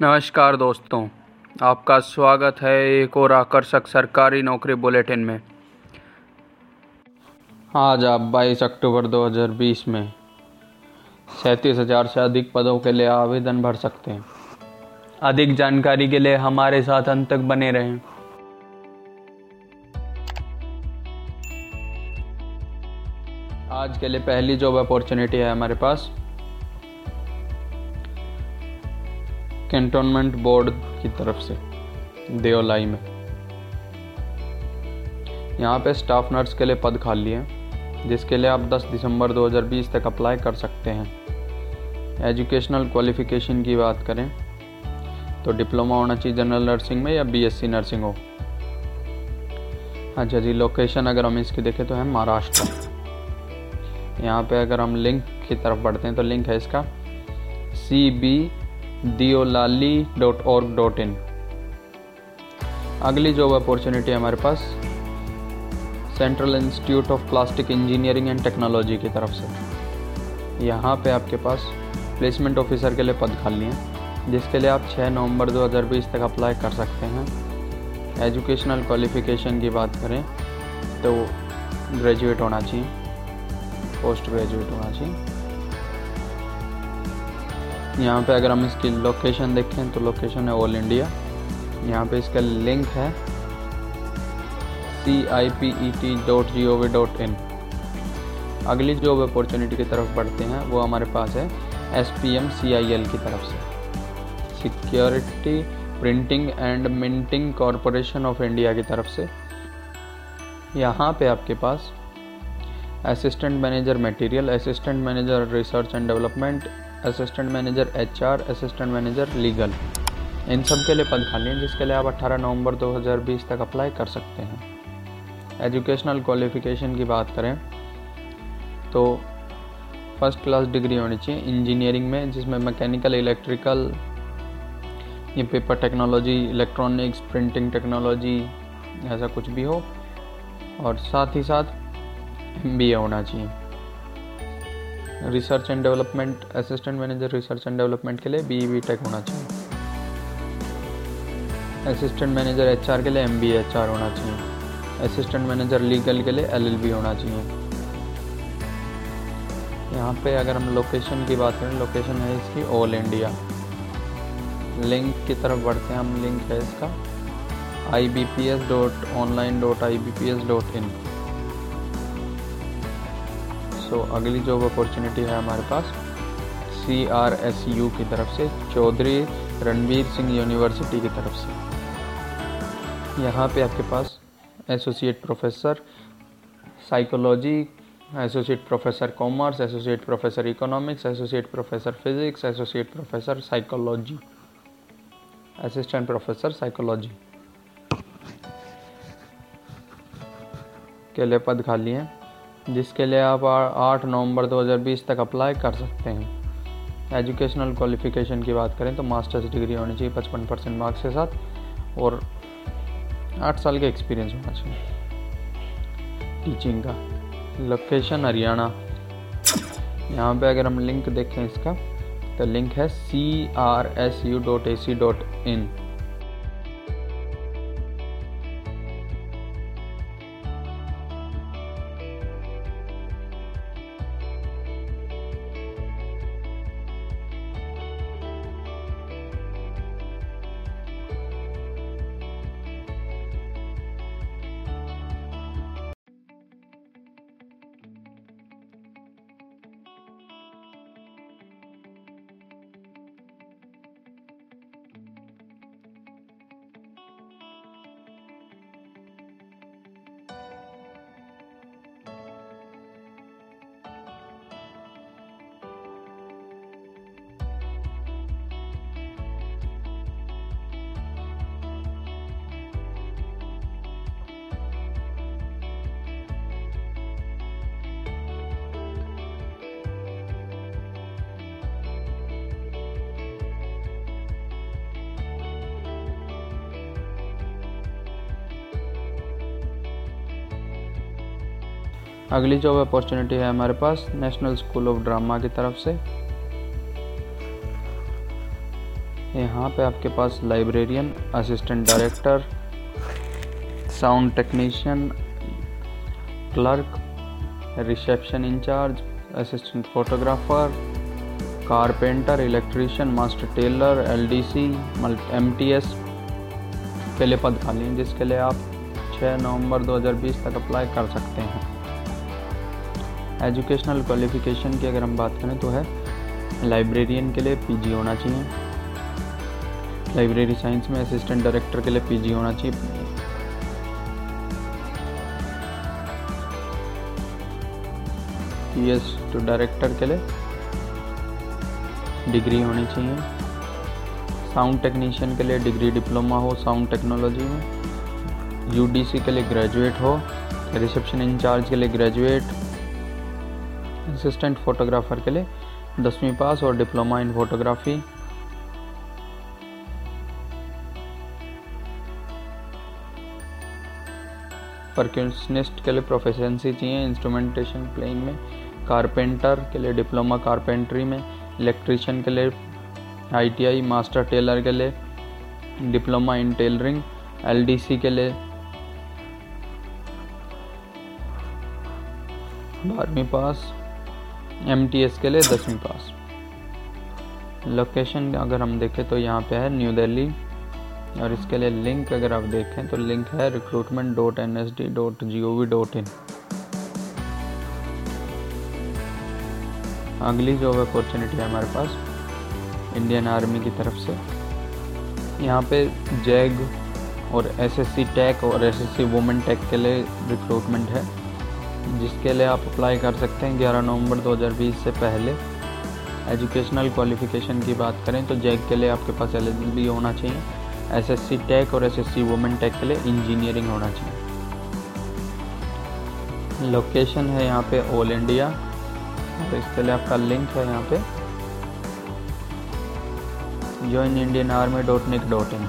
नमस्कार दोस्तों, आपका स्वागत है एक और आकर्षक सरकारी नौकरी बुलेटिन में। आज आप 22 अक्टूबर 2020 में सैंतीस हज़ार से अधिक पदों के लिए आवेदन भर सकते हैं। अधिक जानकारी के लिए हमारे साथ अंत तक बने रहें। आज के लिए पहली जॉब अपॉर्चुनिटी है हमारे पास। कैंटोनमेंट बोर्ड की तरफ़ से, देओलाई में। यहाँ पे स्टाफ नर्स के लिए पद खाली है, जिसके लिए आप 10 दिसंबर 2020 तक अप्लाई कर सकते हैं। एजुकेशनल क्वालिफिकेशन की बात करें तो डिप्लोमा होना चाहिए जनरल नर्सिंग में या बीएससी नर्सिंग हो। अच्छा जी लोकेशन अगर हम इसकी देखें तो है महाराष्ट्र। यहाँ पे अगर हम लिंक की तरफ़ बढ़ते हैं तो लिंक है इसका सी बी इन अगली जॉब अपॉर्चुनिटी हमारे पास central institute of plastic engineering and technology की तरफ़ से। यहाँ पे आपके पास प्लेसमेंट ऑफिसर के लिए पद खाली हैं, जिसके लिए आप 6 नवंबर 2020 तक अप्लाई कर सकते हैं। एजुकेशनल क्वालिफिकेशन की बात करें तो ग्रेजुएट होना चाहिए पोस्ट ग्रेजुएट होना चाहिए। यहाँ पे अगर हम इसकी लोकेशन देखें तो लोकेशन है ऑल इंडिया यहाँ पे इसका लिंक है C I P E T dot G O V dot in अगली जॉब अपॉर्चुनिटी की तरफ़ बढ़ते हैं, वो हमारे पास है S P M C I L की तरफ़ से. Security printing and minting corporation of India की तरफ़ से. यहाँ पे आपके पास assistant manager material assistant manager research and development assistant manager H R assistant manager legal इन सब के लिए पद खाली हैं, जिसके लिए आप 18 नवंबर 2020 तक अप्लाई कर सकते हैं। एजुकेशनल क्वालिफिकेशन की बात करें तो फ़र्स्ट क्लास डिग्री होनी चाहिए इंजीनियरिंग में, जिसमें मैकेनिकल इलेक्ट्रिकल ये paper technology electronics printing technology ऐसा कुछ भी हो। और साथ ही साथ एम होना चाहिए। Research and development assistant manager research and development के लिए बी बी टेक होना चाहिए। असिस्टेंट मैनेजर एचआर के लिए एम बी एच आर होना चाहिए। असिस्टेंट मैनेजर लीगल के लिए एल एल बी होना चाहिए। यहाँ पे अगर हम लोकेशन की बात करें लोकेशन है इसकी ऑल इंडिया लिंक की तरफ़ बढ़ते हैं हम लिंक है इसका I B P S dot online dot I B P S dot in so अगली जॉब अपॉर्चुनिटी है हमारे पास। सी आर एस यू की तरफ़ से, चौधरी रणवीर सिंह यूनिवर्सिटी की तरफ़ से। यहाँ पे आपके पास associate professor psychology associate professor commerce associate professor economics associate professor physics associate professor psychology assistant professor psychology के लिए पद खाली हैं। जिसके लिए आप आठ नवंबर 2020 तक अप्लाई कर सकते हैं। एजुकेशनल क्वालिफिकेशन की बात करें तो मास्टर्स डिग्री होनी चाहिए पचपन परसेंट मार्क्स के साथ और आठ साल का एक्सपीरियंस होना चाहिए। टीचिंग का। लोकेशन हरियाणा। यहाँ पे अगर हम लिंक देखें इसका तो लिंक है C R S U dot A C dot in अगली जॉब अपॉर्चुनिटी है हमारे पास नेशनल स्कूल ऑफ़ ड्रामा की तरफ़ से। यहाँ पे आपके पास librarian assistant director sound technician clerk reception incharge assistant photographer carpenter electrician master tailor LDC MTS के लिए पद खाली हैं जिसके लिए आप 6 नवंबर 2020 तक अप्लाई कर सकते हैं। एजुकेशनल क्वालिफिकेशन की अगर हम बात करें तो है, लाइब्रेरियन के लिए पीजी होना चाहिए। लाइब्रेरी साइंस में असिस्टेंट डायरेक्टर के लिए पीजी होना चाहिए। पीएस टू डायरेक्टर के लिए डिग्री होनी चाहिए। साउंड टेक्नीशियन के लिए डिग्री डिप्लोमा हो, साउंड टेक्नोलॉजी में। यूडीसी के लिए ग्रेजुएट हो, रिसेप्शन इंचार्ज के लिए ग्रेजुएट असिस्टेंट फोटोग्राफर के लिए, दसवीं पास और डिप्लोमा इन फोटोग्राफी परक्यूशनिस्ट के लिए प्रोफेशनसी चाहिए इंस्ट्रूमेंटेशन प्लेइंग में कारपेंटर के लिए डिप्लोमा कारपेंट्री में इलेक्ट्रीशियन के लिए आईटीआई मास्टर टेलर के लिए डिप्लोमा इन टेलरिंग एलडीसी के लिए बारहवीं पास। एमटीएस के लिए दसवीं पास। लोकेशन अगर हम देखें तो यहाँ पे है न्यू दिल्ली और इसके लिए लिंक अगर आप देखें तो लिंक है recruitment dot N S D dot G O V dot in अगली जॉब अपॉर्चुनिटी है हमारे पास इंडियन आर्मी की तरफ़ से। यहाँ पे जैग और एसएससी टेक और एसएससी वुमेन टेक के लिए रिक्रूटमेंट है। जिसके लिए आप अप्लाई कर सकते हैं 11 नवंबर 2020 से पहले। एजुकेशनल क्वालिफिकेशन की बात करें तो जैक के लिए आपके पास एलिजिबिलिटी होना चाहिए। एसएससी टेक और एसएससी वुमेन टेक के लिए इंजीनियरिंग होना चाहिए। लोकेशन है यहाँ पे ऑल इंडिया तो इसके लिए आपका लिंक है यहाँ पे। Join Indian army dot nic dot in